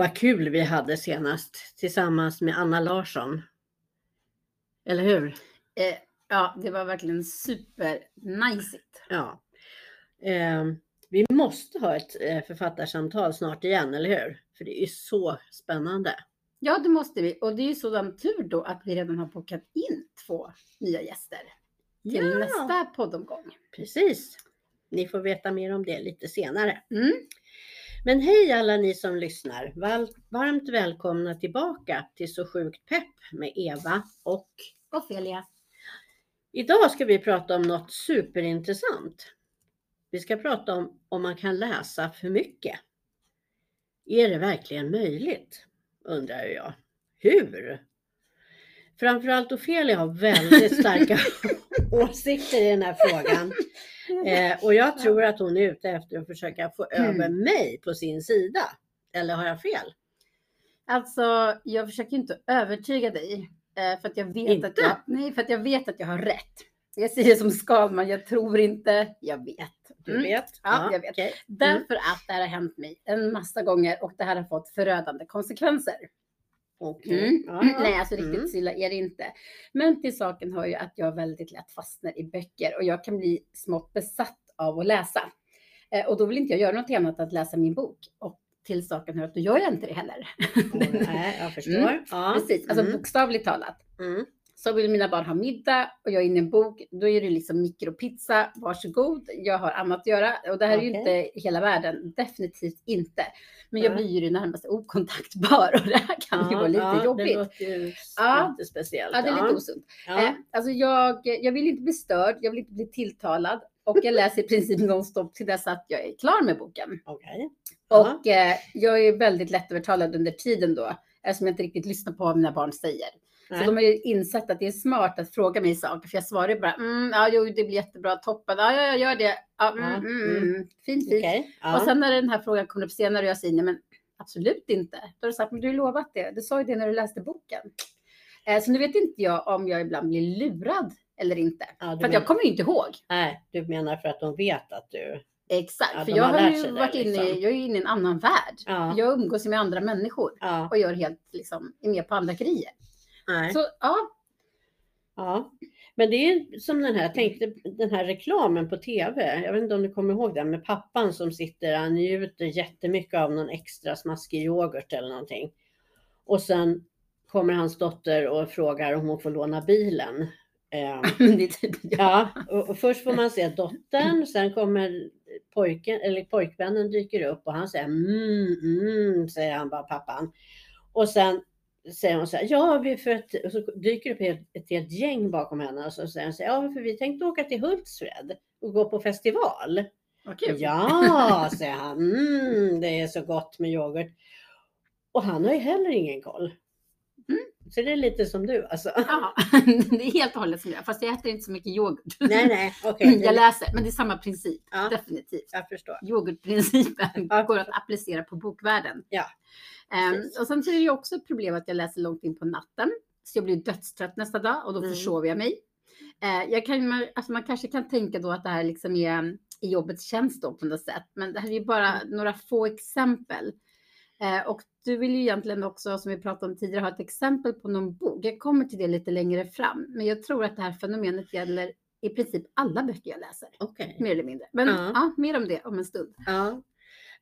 Vad kul vi hade senast tillsammans med Anna Larsson. Eller hur? Eh, ja, det var verkligen supernajsigt. Ja. Eh, vi måste ha ett eh, författarsamtal snart igen, eller hur? För det är så spännande. Ja, det måste vi. Och det är ju sådan tur då att vi redan har bokat in två nya gäster till Ja. nästa poddomgång. Precis. Ni får veta mer om det lite senare. Mm. Men hej alla ni som lyssnar. Varmt välkomna tillbaka till Så sjukt pepp med Eva och Ofelia. idag ska vi prata om något superintressant. Vi ska prata om om man kan läsa för mycket. Är det verkligen möjligt? Undrar jag. Hur? Framförallt Ofelia har väldigt starka åsikter i den här frågan. Eh, och jag tror att hon är ute efter att försöka få Mm. över mig på sin sida. Eller har jag fel? Alltså, jag försöker inte övertyga dig. eh, För att jag vet Inte? att jag, nej, för att jag vet att jag har rätt. Jag säger som Skalman, jag tror inte, jag vet. Du Mm. vet? Ja, jag vet. okej. Därför att det här har hänt mig en massa gånger och det här har fått förödande konsekvenser. Okej. Mm. Ja, Nej, alltså riktigt mm. så illa är det inte. Men till saken hör ju att jag väldigt lätt fastnar i böcker och jag kan bli smått besatt av att läsa. Eh, och då vill inte jag göra något annat än att läsa min bok. Och till saken hör att då gör jag inte det heller. Nej, jag förstår. Ja. Precis, alltså mm. bokstavligt talat. Mm. Så vill mina barn ha middag och jag är inne i en bok, då är det liksom mikropizza, varsågod, jag har annat att göra. Och det här är ju inte hela världen, definitivt inte. Men jag blir ju det närmaste okontaktbar och det här kan ju vara lite ja, jobbigt. Det låter ju Ja. lite speciellt. Ja, det är lite osunt. Ja. Eh, alltså jag, jag vill inte bli störd, jag vill inte bli tilltalad och jag läser i princip nonstop till dess att jag är klar med boken. Ja. Och eh, jag är väldigt lättövertalad under tiden då, eftersom jag inte riktigt lyssnar på vad mina barn säger. Så de har ju insett att det är smart att fråga mig saker, för jag svarar bara mm, ja, jo, det blir jättebra, toppen, ja, ja, jag gör det, ja, mm, Ja, mm, mm. mm, fint, fint. Okej. Ja. Och sen när den här frågan kommer upp senare och jag säger nej, men absolut inte. Då har du sagt, men du har lovat det, du sa ju det när du läste boken. Eh, så nu vet inte jag om jag ibland blir lurad eller inte. Ja, För men- jag kommer ju inte ihåg. Nej, du menar för att de vet att du... Exakt, Ja, för jag har har ju sig det, varit inne, i- liksom. jag är inne i en annan värld. Ja. Jag umgås med andra människor Ja. och gör helt liksom, är med på andra grejer. Nej. Så ja, Ja. Men det är som den här, tänkte den här reklamen på TV. Jag vet inte om du kommer ihåg den med pappan som sitter, han njuter jättemycket av någon extra smaskig yoghurt eller någonting. Och sen kommer hans dotter och frågar om hon får låna bilen. Eh, är typ. Ja, och först får man se dottern, sen kommer pojken, eller pojkvännen dyker upp och han säger mm, mm, säger han bara pappan. Och sen säger hon så här, ja, vi för att, och så dyker upp ett, ett helt gäng bakom henne och så säger han så här, ja, för vi tänkte åka till Hultsfred och gå på festival. Kul. Ja, säger han, mm, det är så gott med yoghurt. Och han har ju heller ingen koll. Mm. Så det är lite som du alltså. Ja, det är helt och hållet som jag, fast jag äter inte så mycket yoghurt. Nej, nej, okej. Jag läser, men det är samma princip. Ja. Definitivt. Jag förstår. Yoghurtprincipen Ja. går att applicera på bokvärlden. Ja, precis. och sen är det ju också ett problem att jag läser långt in på natten. Så jag blir dödstrött nästa dag och då Mm. försover jag mig. Eh, jag kan, alltså man kanske kan tänka då att det här liksom är i jobbets tjänst då på något sätt. Men det här är ju bara Mm. några få exempel. Eh, och du vill ju egentligen också, som vi pratade om tidigare, ha ett exempel på någon bok. Jag kommer till det lite längre fram. Men jag tror att det här fenomenet gäller i princip alla böcker jag läser. Okej. Mer eller mindre. Men Ja. ja. mer om det om en stund. Ja.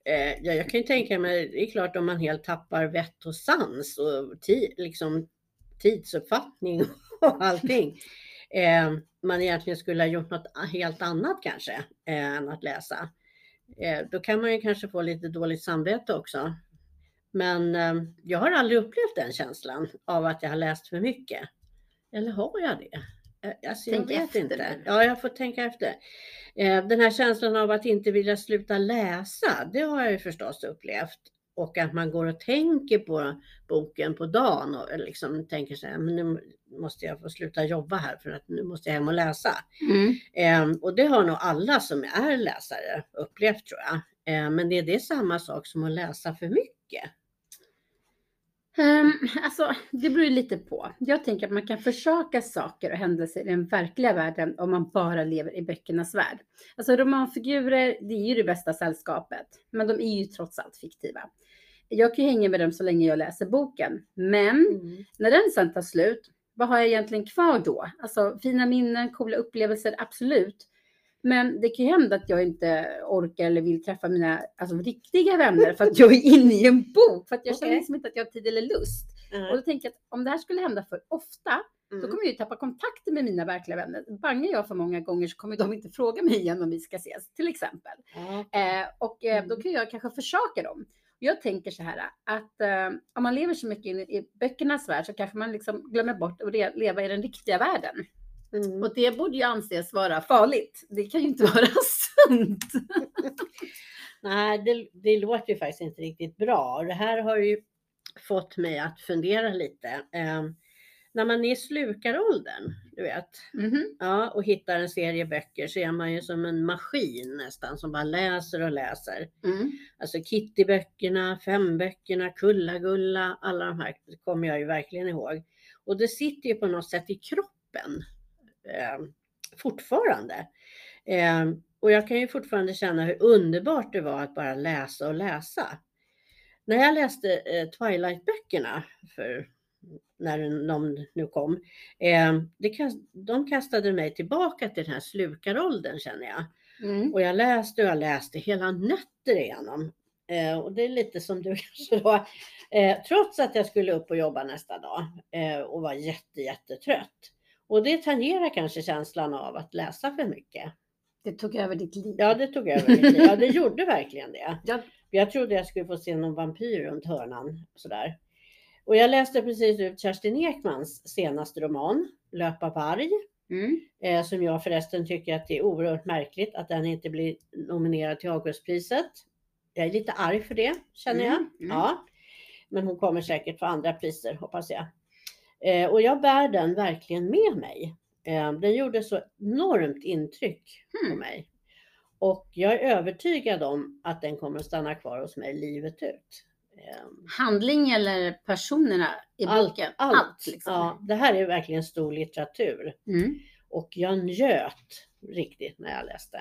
Eh, ja, jag kan ju tänka mig, det är klart om man helt tappar vett och sans och ti- liksom, tidsuppfattning och allting. Eh, man egentligen skulle ha gjort något helt annat kanske eh, än att läsa. Eh, då kan man ju kanske få lite dåligt samvete också. Men eh, jag har aldrig upplevt den känslan av att jag har läst för mycket. Eller har jag det? Eh, Alltså, jag Tänk vet efter inte. Ja, jag får tänka efter. Eh, Den här känslan av att inte vilja sluta läsa, det har jag ju förstås upplevt. Och att man går och tänker på boken på dagen och liksom tänker så här, men nu måste jag få sluta jobba här för att nu måste jag hem och läsa. Eh, och det har nog alla som är läsare upplevt tror jag. Men det är det samma sak som att läsa för mycket. Um, alltså, det beror ju lite på. Jag tänker att man kan försaka saker och händelser i den verkliga världen om man bara lever i böckernas värld. Alltså romanfigurer, det är ju det bästa sällskapet, men de är ju trots allt fiktiva. jag kan ju hänga med dem så länge jag läser boken. Men Mm. när den sen tar slut, vad har jag egentligen kvar då? Alltså fina minnen, coola upplevelser, absolut. Men det kan ju hända att jag inte orkar eller vill träffa mina alltså, riktiga vänner för att jag är inne i en bok. För att jag känner Okej. liksom inte att jag har tid eller lust. Och Ja. då tänker jag att om det här skulle hända för ofta, då Mm. kommer jag ju tappa kontakten med mina verkliga vänner. Bangar jag för många gånger så kommer de inte fråga mig igen om vi ska ses, till exempel. Ja. Eh, och eh, då Mm. kan jag kanske försaka dem. Jag tänker så här att eh, om man lever så mycket in i böckernas värld så kanske man liksom glömmer bort att leva i den riktiga världen. Mm. Och det borde ju anses vara farligt. Det kan ju inte vara sunt. Nej, det, det låter ju faktiskt inte riktigt bra. Det här har ju fått mig att fundera lite. Eh, när man är i slukaråldern, du vet, Mhm. ja, och hittar en serie böcker så är man ju som en maskin nästan som bara läser och läser. Mm. Alltså Kittyböckerna, Femböckerna, Kulla-Gulla, alla de här kommer jag ju verkligen ihåg. Och det sitter ju på något sätt i kroppen eh, fortfarande. Eh, och jag kan ju fortfarande känna hur underbart det var att bara läsa och läsa. När jag läste eh, Twilight-böckerna, för när de nu kom, eh, det, de kastade mig tillbaka till den här slukaråldern känner jag. Mm. Och jag läste och jag läste hela nätter igenom. Eh, och det är lite som du kanske då. Eh, trots att jag skulle upp och jobba nästa dag eh, och var jätte, jättetrött. Och det tangerar kanske känslan av att läsa för mycket. Det tog över ditt liv. Ja, det tog över mitt liv. Ja, det gjorde verkligen det. Ja. Jag trodde jag skulle få se någon vampyr runt hörnan. Sådär. Och jag läste precis ut Kerstin Ekmans senaste roman, Löpa varg. Mm. Eh, som jag förresten tycker att det är oerhört märkligt att den inte blir nominerad till Augustpriset. Jag är lite arg för det känner jag. Mm, mm. Ja. Men hon kommer säkert få andra priser hoppas jag. Eh, och jag bär den verkligen med mig. Eh, den gjorde så enormt intryck på Hmm. mig. Och jag är övertygad om att den kommer att stanna kvar hos mig livet ut. Eh, Handling eller personerna i Allt, boken? allt. liksom. Ja, det här är verkligen stor litteratur. Mm. Och jag njöt riktigt när jag läste.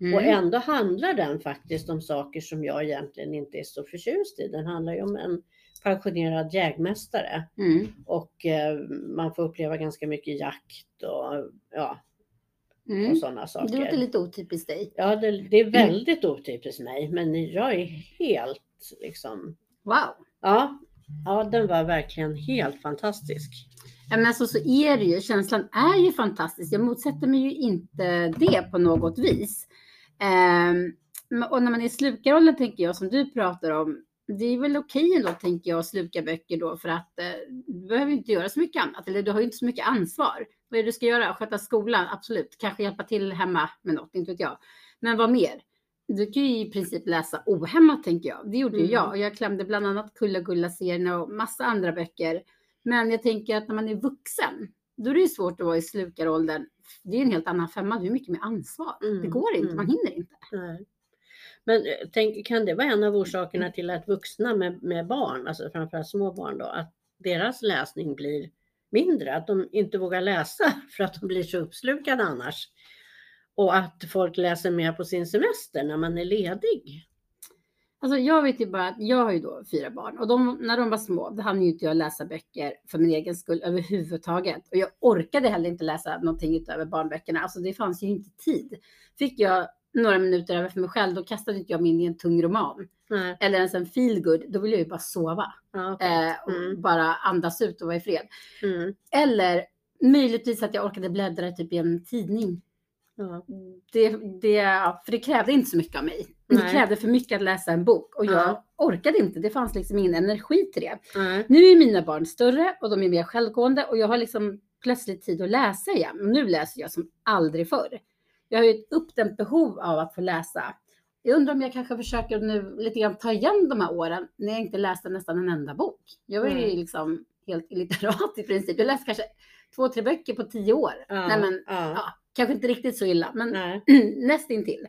Mm. Och ändå handlar den faktiskt om saker som jag egentligen inte är så förtjust i. Den handlar ju om en pensionerad jägmästare Mm. och eh, man får uppleva ganska mycket jakt och, ja, Mm. och sådana Det saker. låter lite otypiskt dig. Ja, det, det är väldigt otypiskt mig, men jag är helt liksom, Wow. ja, ja, den var verkligen helt fantastisk. Ja, men alltså, så är det ju. Känslan är ju fantastisk. Jag motsätter mig ju inte det på något vis. Ehm, och när man är i slukarrollen tänker jag som du pratar om. Det är väl okej ändå tänker jag att sluka böcker då för att eh, du behöver inte göra så mycket annat. Eller du har ju inte så mycket ansvar. Vad är det du ska göra? Sköta skolan? Absolut. Kanske hjälpa till hemma med något, inte vet jag. Men vad mer? Du kan ju i princip läsa ohämmat tänker jag. Det gjorde ju Mm. jag. Och jag klämde bland annat Kulla-Gulla-serierna och massa andra böcker. Men jag tänker att när man är vuxen, då är det ju svårt att vara i slukaråldern. Det är en helt annan femma, du är mycket mer ansvar. Mm, Det går inte, mm. man hinner inte. Nej. Men eh, tänk, kan det vara en av orsakerna till att vuxna med, med barn, alltså framförallt små barn då, att deras läsning blir mindre, att de inte vågar läsa för att de blir så uppslukade annars. Och att folk läser mer på sin semester när man är ledig. Alltså jag vet ju bara att jag har ju då fyra barn och de, när de var små, då hann ju inte jag läsa böcker för min egen skull överhuvudtaget. Och jag orkade heller inte läsa någonting utöver barnböckerna. Alltså det fanns ju inte tid. Fick jag några minuter över för mig själv, då kastade inte jag mig in i en tung roman. Nej. Eller ens en feel good, då vill jag ju bara sova. Ja. Eh, och Mm. bara andas ut och vara i fred. Mm. Eller möjligtvis att jag orkade bläddra typ i en tidning. Det, det, för det krävde inte så mycket av mig. Det Nej. krävde för mycket att läsa en bok och jag Ja. orkade inte. Det fanns liksom ingen energi till det. Nu är mina barn större och de är mer självgående och jag har liksom plötsligt tid att läsa igen. Och nu läser jag som aldrig förr. Jag har ju ett uppdämt behov av att få läsa. Jag undrar om jag kanske försöker nu lite grann ta igen de här åren när jag inte läste nästan en enda bok. Jag var ju Mm. liksom helt illiterat i princip. Jag läste kanske två, tre böcker på tio år. Ja. Nej men ja. ja, kanske inte riktigt så illa, men nästintill.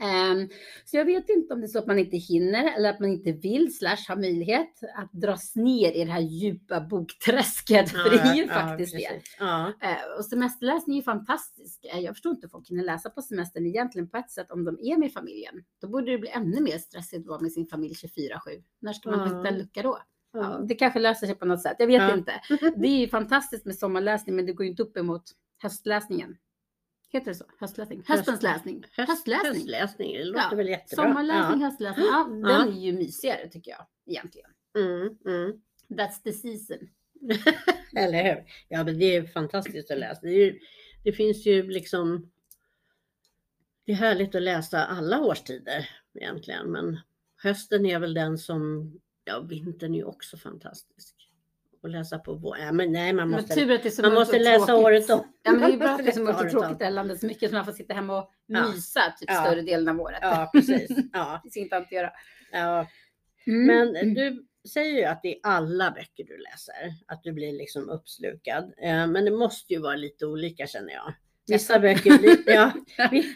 Ehm, så jag vet inte om det är så att man inte hinner eller att man inte vill slash har möjlighet att dras ner i det här djupa bokträsket. för det är ju faktiskt det. precis. Ja, Och semesterläsning är ju fantastisk. Eh, Jag förstår inte hur folk hinner läsa på semestern egentligen på ett sätt om de är med familjen. Då borde det bli ännu mer stressigt att vara med sin familj 24-7. När ska man Ja. hitta en lucka då? Ja, ja. det kanske löser sig på något sätt. Jag vet Ja. inte. Det är ju fantastiskt med sommarläsning men det går ju inte upp emot höstläsningen. Heter det så? Höstläsning? Höstens läsning. Höst, Höstläsning. höstläsning, det låter Ja, väl jättebra. Sommarläsning, höstläsning. Ja, den Ja. är ju mysigare tycker jag egentligen. Ja. Mm, mm. That's the season. Eller hur? Ja, men det är fantastiskt att läsa. Det, ju, det finns ju liksom. Det är härligt att läsa alla årstider egentligen, men hösten är väl den som, ja, vintern är ju också fantastisk. Att läsa på vår, ja, men nej, man måste, man måste och läsa tråkigt. året om. Ja, men det är bra att det är så mörkt och tråkigt här landet så mycket så man får sitta hemma och Ja. mysa typ Ja. större delen av året. Ja, precis. Ja, Det finns inte att göra. ja. Mm. Men du säger ju att det är alla böcker du läser, att du blir liksom uppslukad. Eh, Men det måste ju vara lite olika känner jag. Vissa böcker blir, ja, vi-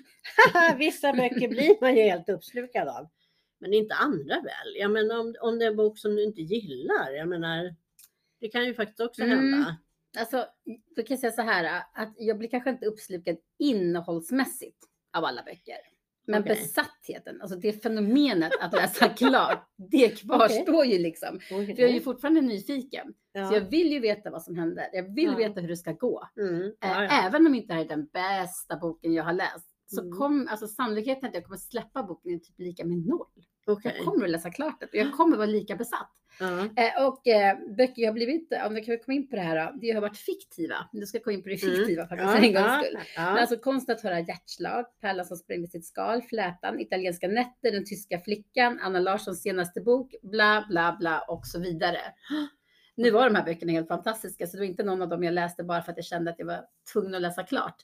vissa böcker blir man ju helt uppslukad av. Men inte andra väl? Jag menar om, om det är en bok som du inte gillar, jag menar, det kan ju faktiskt också Mm. hända. Alltså, då kan jag säga så här att jag blir kanske inte uppslukad innehållsmässigt av alla böcker. Men Okej. besattheten, alltså det fenomenet att läsa klart, det kvarstår ju liksom. För jag är ju fortfarande nyfiken. ja. Så jag vill ju veta vad som händer. Jag vill Ja. veta hur det ska gå. Mm, ja, ja. Även om inte det här är den bästa boken jag har läst. Så Mm. kom, alltså sannolikheten att jag kommer släppa boken är typ lika med noll. Okej. Jag kommer att läsa klart det och jag kommer vara lika besatt. Eh, och eh, böcker jag har blivit, om vi kan komma in på det här, då, det har varit fiktiva. Nu ska jag komma in på det Mm. fiktiva faktiskt Ja, för en gångs skull. ja. Men alltså konst att höra hjärtslag, Pärlan som sprängde sitt skal, Flätan, Italienska nätter, Den tyska flickan, Anna Larssons senaste bok, bla bla bla och så vidare. Nu var de här böckerna helt fantastiska, så det var inte någon av dem jag läste bara för att jag kände att jag var tvungen att läsa klart.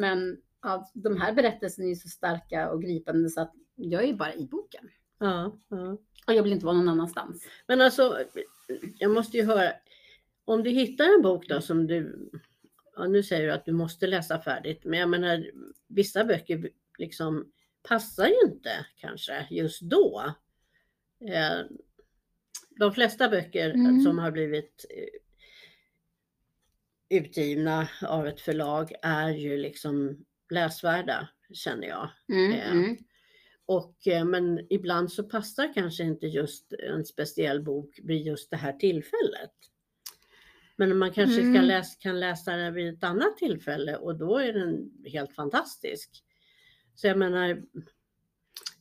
Men ja, de här berättelserna är ju så starka och gripande så att jag är bara i boken. Ja, ja. Och jag vill inte vara någon annanstans. Men alltså, jag måste ju höra, om du hittar en bok då som du, ja, nu säger du att du måste läsa färdigt, men jag menar vissa böcker liksom passar ju inte kanske just då. Eh, De flesta böcker Mm. som har blivit eh, utgivna av ett förlag är ju liksom läsvärda känner jag. Mm, Eh, mm. Och, eh, men ibland så passar kanske inte just en speciell bok vid just det här tillfället. Men man kanske Mm. läsa, kan läsa den vid ett annat tillfälle och då är den helt fantastisk. Så jag menar,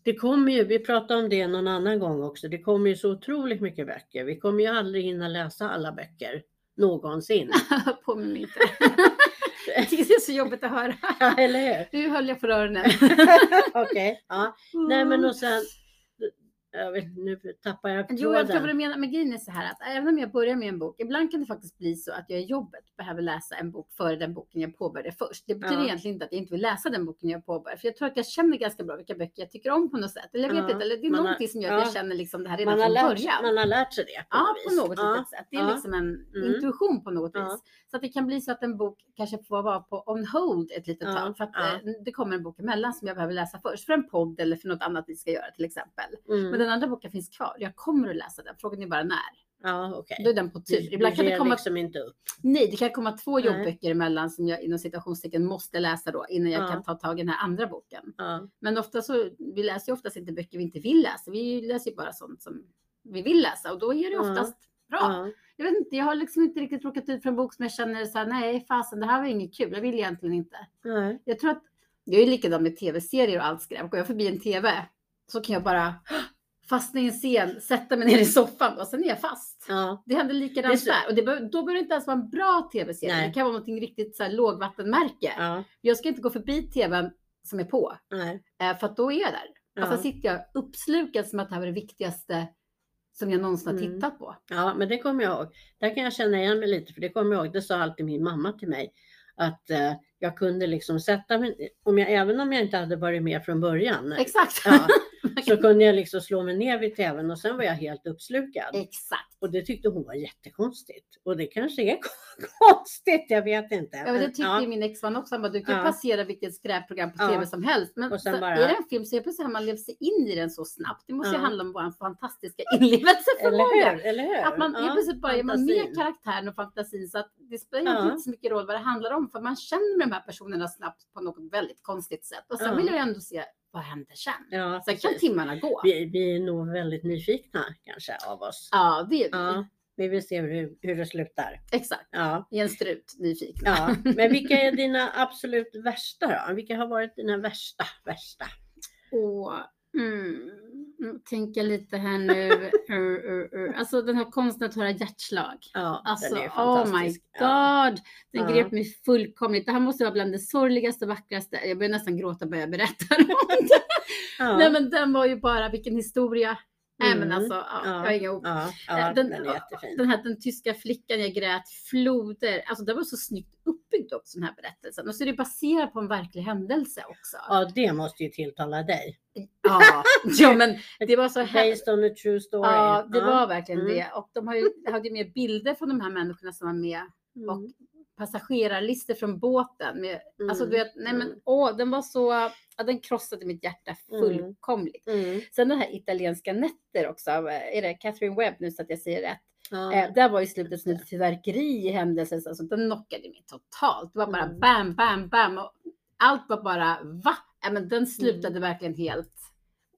det kommer ju, vi pratade om det någon annan gång också, det kommer ju så otroligt mycket böcker. Vi kommer ju aldrig hinna läsa alla böcker någonsin. Påminn inte. det är så jobbigt att höra. Ja, eller hur? Nu höll jag för öronen. Okej, ja. Nej men och sen, jag vet, nu tappar jag Jo, jag förstår vad du tråden. menar. Men grejen är så här att även om jag börjar med en bok, ibland kan det faktiskt bli så att jag i jobbet behöver läsa en bok före den boken jag påbörjade först. Det betyder Ja. egentligen inte att jag inte vill läsa den boken jag påbörjade, för jag tror att jag känner ganska bra vilka böcker jag tycker om på något sätt. Eller jag vet Ja, inte, eller det är man har- någonting som gör att jag ja. känner liksom det här redan har, från lärt, början. man har lärt sig det. På Ja, något på något ja. litet sätt. Det är liksom en Mm. intuition på något vis. Så att det kan bli så att en bok kanske får vara på on hold ett litet tag för att eh, det kommer en bok emellan som jag behöver läsa först för en podd eller för något annat vi ska göra till exempel. Mm. Den andra boken finns kvar. Jag kommer att läsa den. Frågan är bara när. ja, okej. Då är den på tur. Ibland kan det komma, liksom inte upp. nej, det kan komma två Nej. jobbböcker emellan som jag inom citationstecken måste läsa då innan jag Ja. kan ta tag i den här andra boken. Ja. Men ofta så, vi läser ju oftast inte böcker vi inte vill läsa. Vi läser ju bara sånt som vi vill läsa och då är det Ja. oftast bra. Ja. Jag vet inte, jag har liksom inte riktigt råkat ut för en bok som jag känner så här, nej fasen det här var inget kul, jag vill egentligen inte. Nej. Jag tror att, jag är likadant med tv-serier och allt skräp. Går jag förbi en tv så kan jag bara fastna i en scen, sätta mig ner i soffan och sen är jag fast. Ja. Det händer Det likadant så- där. Och det bör, då behöver det inte ens vara en bra tv-serie. Det kan vara någonting riktigt så här lågvattenmärke. Ja. Jag ska inte gå förbi tvn som är på, Nej. eh, för att då är jag där. Och Ja. så sitter jag uppslukad som att det här var det viktigaste som jag någonsin har Mm. tittat på. ja, men det kommer jag ihåg. Där kan jag känna igen mig lite, för det kommer jag ihåg. Det sa alltid min mamma till mig. Att eh, jag kunde liksom sätta mig, om jag, även om jag inte hade varit med från början, Exakt. ja, så kunde jag liksom slå mig ner vid tvn och sen var jag helt uppslukad. Exakt. Och det tyckte hon var jättekonstigt. Och det kanske är konstigt, jag vet inte. Ja, men det Men, tyckte ja, min exman också. Han bara, du kan Ja. passera vilket skräpprogram på Ja. tv som helst. Men så bara- är det en film så helt plötsligt har man levt sig in i den så snabbt. Det måste ju handla om vår fantastiska inlevelseförmåga. eller hur? Eller hur? Att man helt Ja, plötsligt bara är man med karaktären och fantasin så att det spelar inte så mycket roll vad det handlar om för man känner med de här personerna snabbt på något väldigt konstigt sätt. Och sen Ja. vill jag ändå se vad händer sen. Ja, Sen kan timmarna gå. vi, vi är nog väldigt nyfikna kanske av oss. Ja, det är vi. Ja, vi vill se hur, hur det slutar. Exakt. Ja, I en strut nyfikna. ja. Men vilka är dina absolut värsta då? Vilka har varit dina värsta, värsta? Och, mm, tänka lite här nu. Ur, ur, ur. Alltså den här konsten att höra hjärtslag. Ja, Alltså, den är oh my fantastisk. god. Ja. Den Ja. grep mig fullkomligt. Det här måste vara bland det sorgligaste, vackraste. Jag börjar nästan gråta bara jag berättar om det. Ja. Nej men den var ju bara, vilken historia. Nej men Mm. alltså, ja, Ja. jag har inga ord. Ja, ja den, den, är jättefin. den här den tyska flickan jag grät, floder. Alltså det var så snyggt uppbyggd också den här berättelsen. Och så är det baserat på en verklig händelse också. Ja, det måste ju tilltala dig. Ja, ja men det var så. Based on a true story. Ja, det var verkligen Mm. det. Och de har ju, hade ju med bilder från de här människorna som var med Mm. och passagerarlistor från båten. Med, Alltså du Mm, vet, nej men mm. åh, den var så, ja, den krossade mitt hjärta fullkomligt. Mm. Sen den här italienska nätter också, eh, är det Catherine Webb nu så att jag säger rätt. Ja. Eh, där var i slutet sån ett fyrverkeri i händelsen, alltså den knockade mig totalt. Det var bara Mm. bam, bam, bam. Och allt var bara va? Ja, men den slutade verkligen helt,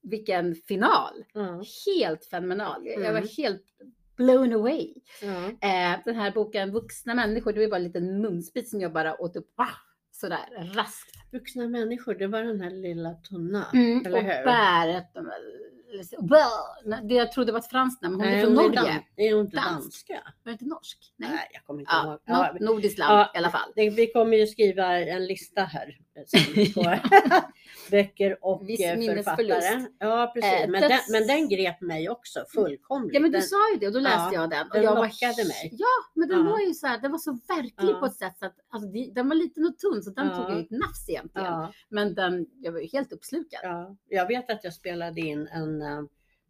vilken final. Ja. Helt fenomenal. Jag jag var Mm. helt blown away. Ja. Eh, den här boken Vuxna människor, det var bara en liten munsbit som jag bara åt upp ah, sådär raskt. Vuxna människor, det var den här lilla tunna. Mm, Eller och hur? bäret, de- bär, det jag trodde var ett franskt namn, hon är från Norge. dan- är hon inte Dansk. danska? Var det inte norsk? Nej. Nej, jag kommer inte Ja, ihåg. Ja, nordiskt land ja, i alla fall. vi kommer ju skriva en lista här på böcker och Viss eh, författare. Ja, precis. Eh, men, den, men den grep mig också fullkomligt. Ja men du sa ju det och då läste Ja, jag den. Och den jag var, lockade mig. Ja men den Ja. var ju så här, den var så verklig Ja. på ett sätt så att alltså, den var liten och tunn så den tog ju ett nafs egentligen. Men den, jag var ju helt uppslukad. ja. Jag vet att jag spelade in en eh,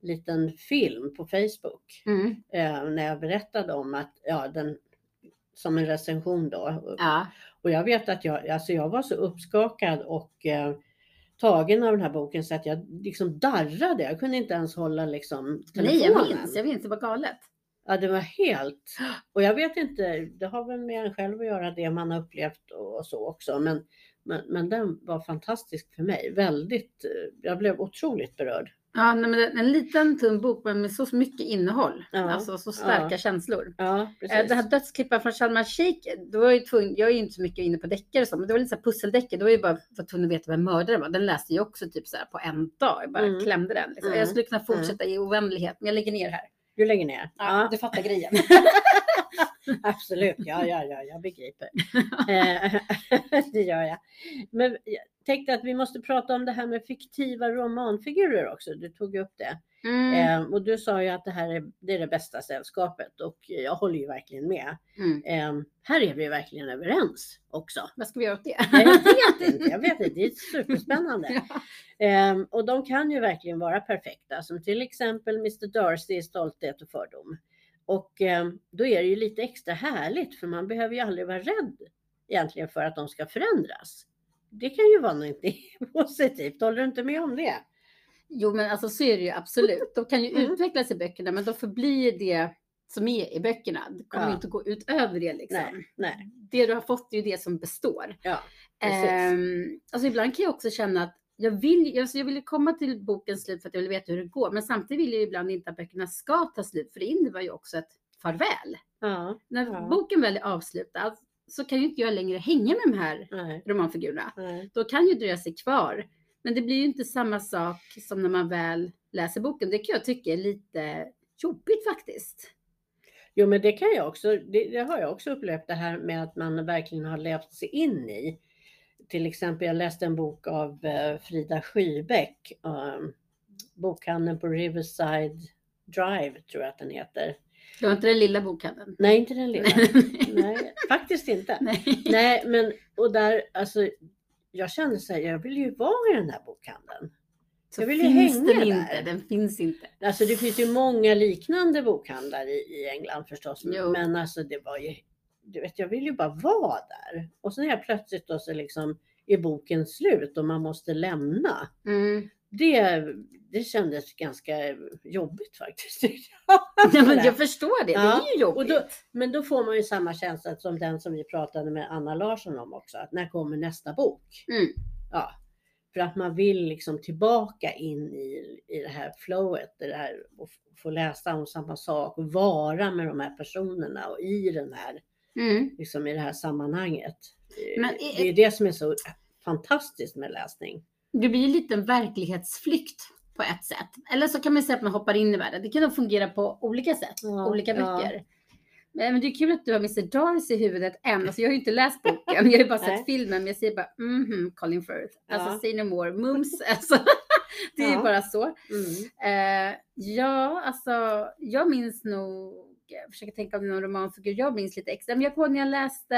liten film på Facebook Mm. eh, när jag berättade om att, ja, den, som en recension då. Ja. Och jag vet att jag, alltså jag var så uppskakad och eh, tagen av den här boken så att jag liksom darrade. Jag kunde inte ens hålla liksom Nej jag telefonen. minns, jag minns, det var galet. Ja, det var helt... Och jag vet inte, det har väl med en själv att göra det man har upplevt och så också. Men, men, men den var fantastisk för mig. Väldigt, eh, jag blev otroligt berörd. Ja, nej, men en, en liten tunn bok men med så mycket innehåll. Ja, Alltså så starka ja. känslor. Ja, Eh, precis. Det här dödsklipparen från Salman Sheikh, då var jag, tvungen, jag är ju inte så mycket inne på deckare och så, men det var lite så här pusseldeckare. Då var jag bara var tvungen att veta vem mördaren var. Den läste jag också typ så här på en dag. Jag bara Mm. klämde den. Liksom. Mm. Jag skulle kunna fortsätta i oändlighet, men jag lägger ner här. Du lägger ner? Ja, Du fattar grejen. Absolut, ja, ja, ja, jag begriper. Eh, det gör jag. Men jag tänkte att vi måste prata om det här med fiktiva romanfigurer också. Du tog upp det. Mm. Eh, och du sa ju att det här är det, är det bästa sällskapet och jag håller ju verkligen med. Mm. Eh, här är vi verkligen överens också. Vad ska vi göra åt det? Jag vet inte, jag vet inte, det är superspännande. Ja. Ehm, och de kan ju verkligen vara perfekta, som till exempel Mr Darcy i Stolthet och fördom. Och ehm, då är det ju lite extra härligt, för man behöver ju aldrig vara rädd egentligen för att de ska förändras. Det kan ju vara någonting positivt, håller du inte med om det? Jo, men alltså så är det ju absolut. De kan ju Mm. utvecklas i böckerna, men de förblir det som är i böckerna. Det kommer Ja. inte gå utöver det liksom. Nej, nej, Det du har fått är ju det som består. ja, precis. Ehm, alltså ibland kan jag också känna att jag vill, alltså jag vill komma till bokens slut för att jag vill veta hur det går. Men samtidigt vill jag ibland inte att böckerna ska ta slut, för det innebär ju också ett farväl. Ja, När Ja. boken väl är avslutad så kan ju inte jag längre hänga med de här nej, romanfigurerna. nej. Då kan ju dröja sig kvar. Men det blir ju inte samma sak som när man väl läser boken. Det kan jag tycka är lite jobbigt faktiskt. Jo, men det kan jag också. Det, det har jag också upplevt det här med att man verkligen har levt sig in i. Till exempel, jag läste en bok av eh, Frida Skybeck, um, bokhandeln på Riverside Drive tror jag att den heter. Du har inte den lilla bokhandeln? Nej, inte den lilla. Nej, faktiskt inte. Nej. Nej, men och där, alltså, jag kände så här, jag vill ju vara i den här bokhandeln. Så Jag vill ju finns hänga den där. inte. Den finns inte. Alltså det finns ju många liknande bokhandlar i, i England förstås. Jo. Men alltså det var ju, du vet jag vill ju bara vara där. Och sen helt plötsligt då så liksom är boken slut och man måste lämna. Mm. Det, det kändes ganska jobbigt faktiskt. Ja, men jag förstår det. Ja, Det är ju jobbigt. då- Men då får man ju samma känsla som den som vi pratade med Anna Larsson om också. Att när kommer nästa bok? Mm. Ja, för att man vill liksom tillbaka in i, i det här flowet, det här, och få läsa om samma sak och vara med de här personerna och i den här, Mm. liksom i det här sammanhanget. Eh, Men det är det som är så fantastiskt med läsning. Det blir ju lite en verklighetsflykt på ett sätt. Eller så kan man säga att man hoppar in i världen. Det kan nog fungera på olika sätt. Ja, olika ja. böcker. Men men det är kul att du har Mr Darcy i huvudet än. Alltså jag har ju inte läst boken. Jag har ju bara sett filmen. Men jag säger bara mhm, Colin Firth. Alltså Ja. say no more. Mums. Alltså, det är ju Ja. bara så. Mm. Eh, ja, alltså jag minns nog, jag försöker tänka om det är någon romanfigur jag minns lite extra. Men jag kommer ihåg när jag läste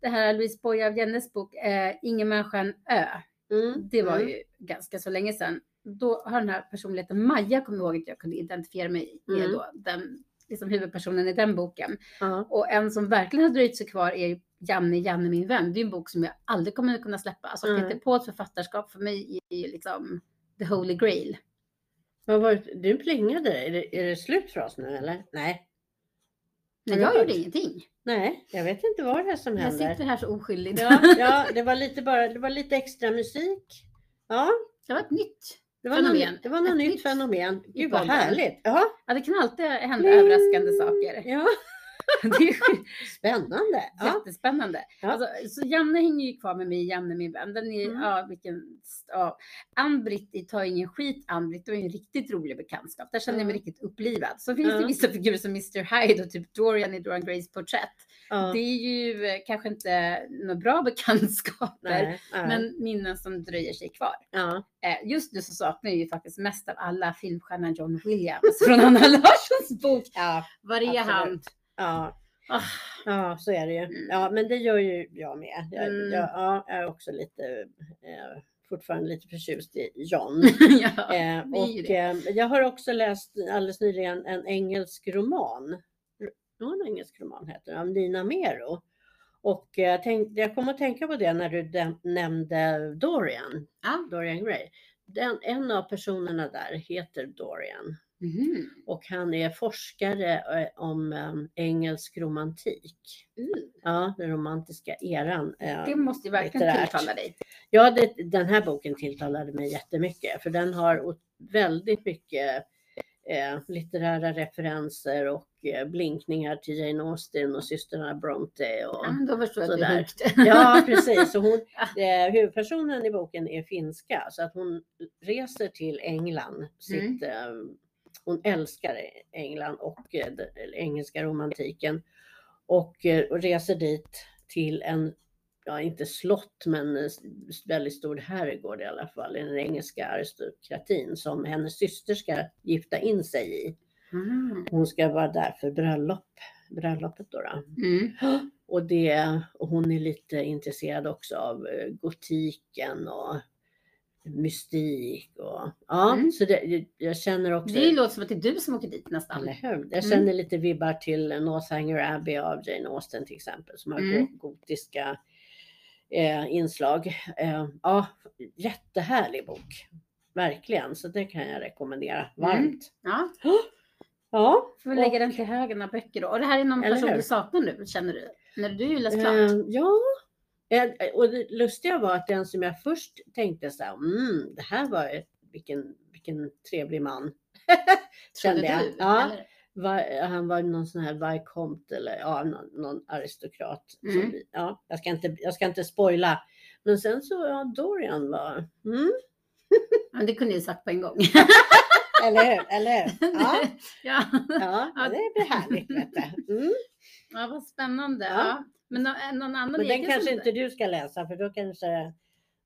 det här Louise Boye av Jennes bok eh, Ingen människa en ö. Mm. Det var mm. ju ganska så länge sedan. Då har den här personligheten Maja, kommer ihåg att jag kunde identifiera mig med Mm. då. Den, liksom huvudpersonen i den boken. Ja. Och en som verkligen har dröjt sig kvar är ju Janne, Janne min vän. Det är en bok som jag aldrig kommer att kunna släppa. Alltså. Peter Pauls författarskap för mig är ju liksom the holy grail. Vad var det? Du plingade. Är det, är det slut för oss nu eller? Nej. Men jag gjorde ingenting. Nej, jag vet inte vad det är som Jag händer. sitter här så oskyldigt. Ja, ja, det var lite bara, det var lite extra musik. Ja, Det var ett nytt. det var Fenomen. något, det var något Ett nytt nytt fenomen. Gud vad härligt. Ja, Ja, det kan alltid hända Pling. överraskande saker. ja, Det är spännande. Jättespännande. Ja. Alltså, så Janne hänger ju kvar med mig, Janne min vän. Den är, Mm. ja, vilken, ja. Ann-Britt i Ta ingen skit, Ann-Britt, det var ju en riktigt rolig bekantskap. Där kände jag mig riktigt upplivad. Så finns det Ja. vissa figurer som Mr Hyde och typ Dorian i Dorian Grays porträtt. ja. Det är ju eh, kanske inte några bra bekantskaper, men minnen som dröjer sig kvar. Eh, Just nu så saknar jag ju faktiskt mest av alla filmstjärnan John Williams från Anna Larssons bok. ja, Var är han? Ja, Ah, ja, så är det ju. Mm. Ja, men det gör ju jag med. Jag, Mm. jag, ja, jag är också lite, eh, fortfarande lite förtjust i John. ja, Eh, och eh, jag har också läst alldeles nyligen en engelsk roman. En engelsk roman heter den, av Nina Mero. Och eh, tänk, jag kom att tänka på det när du nämnde Dorian, Ja. Dorian Gray. Den, en av personerna där heter Dorian Mhm. och han är forskare eh, om eh, engelsk romantik. Mm. Ja, den romantiska eran. eh, Det måste ju verkligen litterärt. tilltala dig. Ja, det, den här boken tilltalade mig jättemycket för den har väldigt mycket eh, litterära referenser och eh, blinkningar till Jane Austen och systrarna Bronte. Och, Ja, då förstår jag att sådär. hooked. ja, precis. Och hon, eh, huvudpersonen i boken är finska så att hon reser till England. Sitt, eh, hon älskar England och eh, engelska romantiken och, eh, och reser dit till en ja inte slott, men eh, väldigt stor herrgård i alla fall den engelska aristokratin som hennes syster ska gifta in sig i. Mm. Hon ska vara där för bröllop, bröllopet då. då. Mm. Och, det, och hon är lite intresserad också av gotiken och mystik. Och, ja, Mm. så det, jag känner också, Det låter som att det är du som åker dit nästan. eller hur? Jag Mm. känner lite vibbar till Northanger Abbey av Jane Austen till exempel som har Mm. go- gotiska eh, inslag. Eh, ja, jättehärlig bok. Verkligen, så det kan jag rekommendera Mm. varmt. Ja, Ja, får vi lägga och- den till högen av böcker då. Och det här är någon person hur? du saknar nu, känner du? När du har läst klart? Eh, ja, och det lustiga var att den som jag först tänkte så här, mm, det här var ett- vilken, vilken trevlig man. kände jag. du? Ja, var, han var någon sån här Viscount eller ja, någon, någon aristokrat. Mm. vi- ja, jag, ska inte, jag ska inte spoila. Men sen så, ja, Dorian var, mm, Men det kunde jag sagt på en gång. eller hur? Eller hur? Ja, ja. ja, det blir härligt. Vet du. Mm. ja, vad spännande. Ja. Ja. Men nå- någon annan Men den kanske inte du ska läsa för då kanske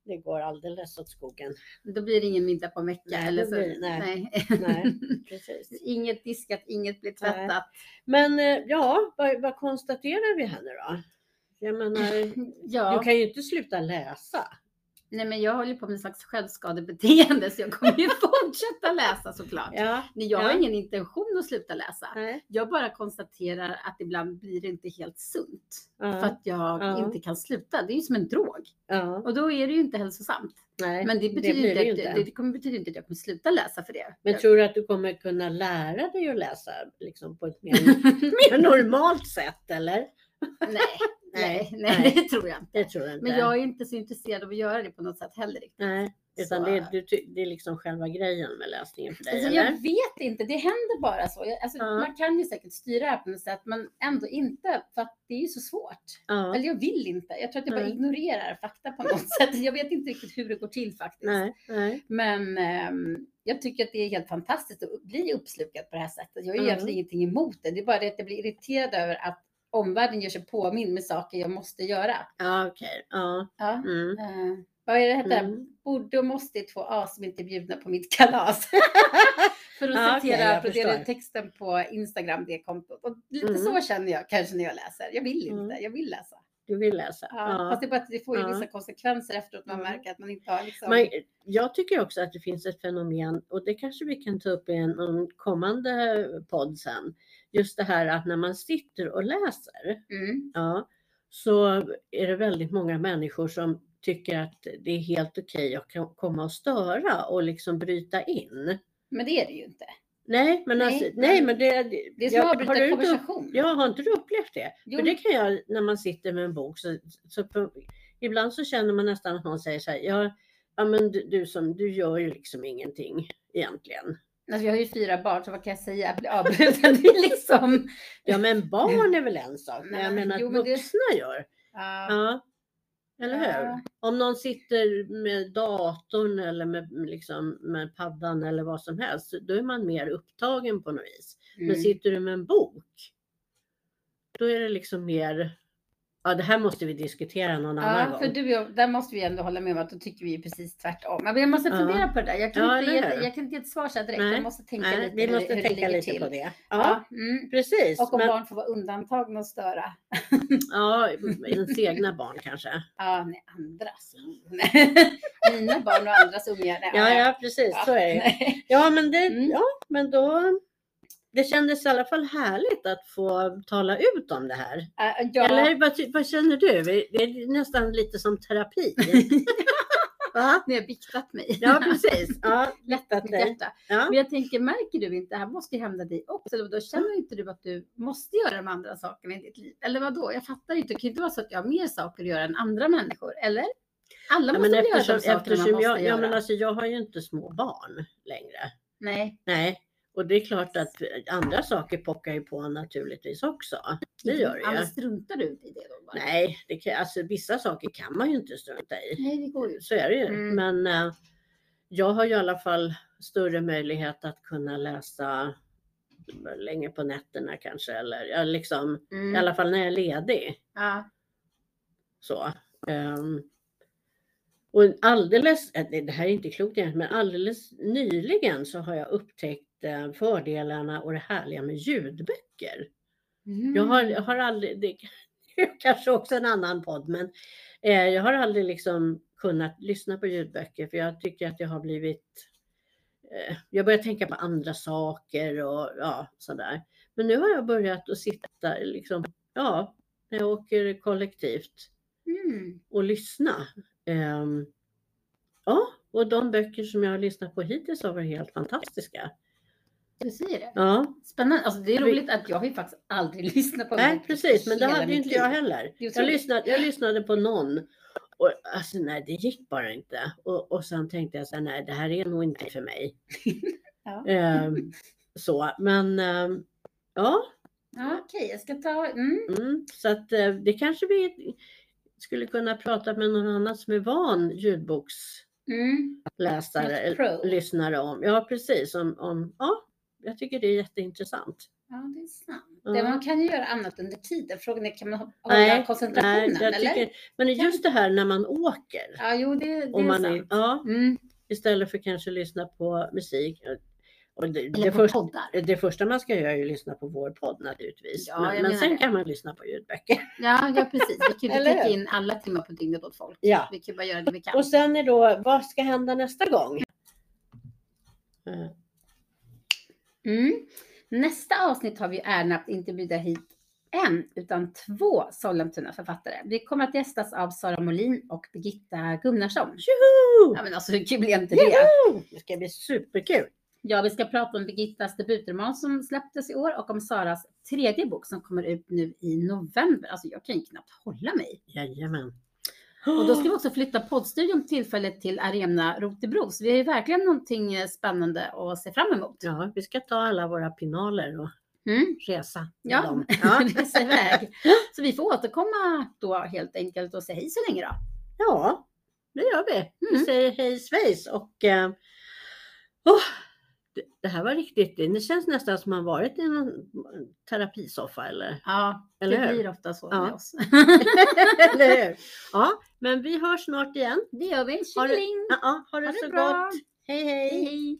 det går alldeles åt skogen. Då blir det ingen middag på en vecka. Nej, eller så, blir- nej. nej. Nej, precis. inget diskat, inget blir tvättat. Men eh, ja, vad, vad konstaterar vi här nu då? Jag menar, Ja. du kan ju inte sluta läsa. Nej, men jag håller på med en slags självskadebeteende så jag kommer ju fortsätta läsa såklart. Ja, Men jag har Ja. ingen intention att sluta läsa. nej, Jag bara konstaterar att ibland blir det inte helt sunt. För ja, att jag Ja. inte kan sluta. Det är ju som en drog. ja, Och då är det ju inte hälsosamt. nej. Men det betyder det att, inte. det, det kommer betyder inte att jag kommer sluta läsa för det. Men tror du att du kommer kunna lära dig att läsa liksom, på ett mer, mer normalt sätt eller? nej, nej, Nej, det tror jag inte. Det tror jag inte. Men jag är inte så intresserad av att göra det på något sätt heller. riktigt. Nej, utan Så- det, är- du, det är liksom själva grejen med läsningen för dig, Alltså, eller? jag vet inte, det händer bara så. Alltså, Ja. Man kan ju säkert styra det här på något sätt, men ändå inte. För att det är ju så svårt. Ja. Eller jag vill inte. Jag tror att jag bara Nej. ignorerar fakta på något sätt. Jag vet inte riktigt hur det går till faktiskt. Nej, nej. Men ehm, jag tycker att det är helt fantastiskt att bli uppslukad på det här sättet. Jag har ju Ja. egentligen ingenting emot det. Det är bara det att jag blir irriterad över att omvärlden gör sig påmind med saker jag måste göra. Ja, okej. Ja. Ja. Mm. eh, vad är det heter? Mm. Borde och måste är två A som inte är bjudna på mitt kalas. För att Ja, citera förstår. texten på Instagram, det kontot. Och lite Mm. så känner jag kanske när jag läser. Jag vill inte, Mm. jag vill läsa. Du vill läsa? Ja, Fast det är bara att det får ju Ja. vissa konsekvenser efteråt. Man Mm. märker att man inte har liksom... Men jag tycker också att det finns ett fenomen och det kanske vi kan ta upp i en, någon kommande podd sen. Just det här att när man sitter och läser, Mm. ja, så är det väldigt många människor som tycker att det är helt okej att ko- komma och störa och liksom bryta in. Men det är det ju inte. Nej, men, Nej, alltså, nej, men det, Det är som att avbryta du inte konversation. Ja, har inte du upplevt det? Jo, För det kan jag när man sitter med en bok. Så, så på, ibland så känner man nästan att någon säger så här. Ja, ja men du, du, som, du gör ju liksom ingenting egentligen. Alltså jag har ju fyra barn, så vad kan jag säga? Jag blir avbruten. Det är liksom... Ja, men barn är väl en sak. Men jag menar jo, att men det- vuxna gör. Ja. Ja. Eller hur? Ja. Om någon sitter med datorn eller med, liksom, med paddan eller vad som helst. Då är man mer upptagen på något vis. Men Mm. sitter du med en bok. Då är det liksom mer. Ja, det här måste vi diskutera någon annan Ja, gång. för du och där måste vi ändå hålla med om att då tycker vi precis tvärtom. Men jag måste Ja. fundera på det där. Jag kan, Ja, inte, ge, hur? jag kan inte ge ett svar så direkt. Nej. Jag måste tänka Nej, lite vi hur, måste hur tänka ligger lite till. på det. Ja, Ja. mm. precis. Och om Men, barn får vara undantagna och störa. ja, ens egna barn kanske. Ja, nej, andras. Mina barn och andras ungar. Ja, ja, precis. Så är det. Ja, men det, Mm. ja, men då. Det kändes i alla fall härligt att få tala ut om det här. Äh, ja. Eller vad, vad känner du? Det är nästan lite som terapi. Va? Ni har biktat mig. Ja, precis. Ja, lättat dig. Ja. Men jag tänker, märker du inte, det här måste ju hända dig också. Eller Då känner inte du att du måste göra de andra sakerna i ditt liv? Eller vad då? Jag fattar inte. Det kan ju inte vara så att jag har mer saker att göra än andra människor. Eller? Alla Ja, måste men väl göra eftersom, de sakerna man eftersom måste jag, ja, göra? men alltså, jag har ju inte små barn längre. Nej, Nej, och det är klart att andra saker pockar ju på naturligtvis också. Det gör det ju. struntar du i det då? Bara? Nej, det kan, alltså, vissa saker kan man ju inte strunta i. Nej, det går ju. Så är det ju. Mm. Men eh, jag har ju i alla fall större möjlighet att kunna läsa länge på nätterna kanske. Eller ja, liksom, Mm. i alla fall när jag är ledig. Ja. Så. Ehm, och alldeles, eh, det här är inte klokt egentligen, men alldeles nyligen så har jag upptäckt fördelarna och det härliga med ljudböcker. Jag har, jag har aldrig, det är kanske också en annan podd, men eh, jag har aldrig liksom kunnat lyssna på ljudböcker för jag tycker att jag har blivit eh, jag börjar tänka på andra saker och ja, sådär. Men nu har jag börjat att sitta liksom, ja, när jag åker kollektivt Mm. och lyssna. Ehm, ja, och de böcker som jag har lyssnat på hittills har varit helt fantastiska. Du säger det. Ja, Spännande. Alltså, det är roligt att jag har ju faktiskt aldrig lyssnat på nej precis, men det hade ju inte jag heller. Jag lyssnade, jag lyssnade på någon och alltså nej, det gick bara inte. Och, och sen tänkte jag så här, nej, det här är nog inte för mig. Ja. Ehm, så, men ehm, ja, Ja, Okej, jag ska ta... Mm. mm, så att eh, det kanske vi skulle kunna prata med någon annan som är van ljudboksläsare, Mm. Lyssnare om. Ja, precis. Om, om, ja, jag tycker det är jätteintressant. Ja, det är sant. Det, man kan ju göra annat under tiden. Frågan är, kan man hålla Nej, koncentrationen? Nej, eller? tycker, men just det här när man åker. Ja, jo, det, det är man sant. ja, Mm. istället för kanske lyssna på musik. Och det, Eller det, första, det första man ska göra är ju lyssna på vår podd naturligtvis. Ja, men men sen det. kan man lyssna på ljudböcker. Ja, ja, precis. Vi kan ju täcka in alla timmar på dygnet åt folk. Ja. Vi kan bara göra det vi kan. Och sen är då, vad ska hända nästa gång? Eh, Mm. Nästa avsnitt har vi äran att inte bjuda hit en, utan två Sollentuna författare. Vi kommer att gästas av Sara Molin och Birgitta Gunnarsson. Tjoho! Ja, men alltså hur kul är inte det? Joho! Det ska bli superkul. Ja, vi ska prata om Birgittas debutroman som släpptes i år och om Saras tredje bok som kommer ut nu i november. Alltså jag kan ju knappt hålla mig. Jajamän. Och då ska vi också flytta poddstudion tillfället till Arena Rotebro. Så vi har ju verkligen någonting eh, spännande att se fram emot. Ja, vi ska ta alla våra pinaler och Mm. resa med Ja, dem. ja. Resa iväg. Så vi får återkomma då helt enkelt och säga hej så länge då. ja, det gör vi. Vi Mm. säger hej svejs och eh, åh, det, här var riktigt, det känns nästan som man varit i en terapisoffa eller, Ja, Eller det hur? blir ofta så Ja. med oss. eller hur? Ja, men vi hörs snart igen. Det gör vi. Ha det- Tjingeling! Ja, ja, ha det Ha det så bra. gott. hej. hej. Hej, hej!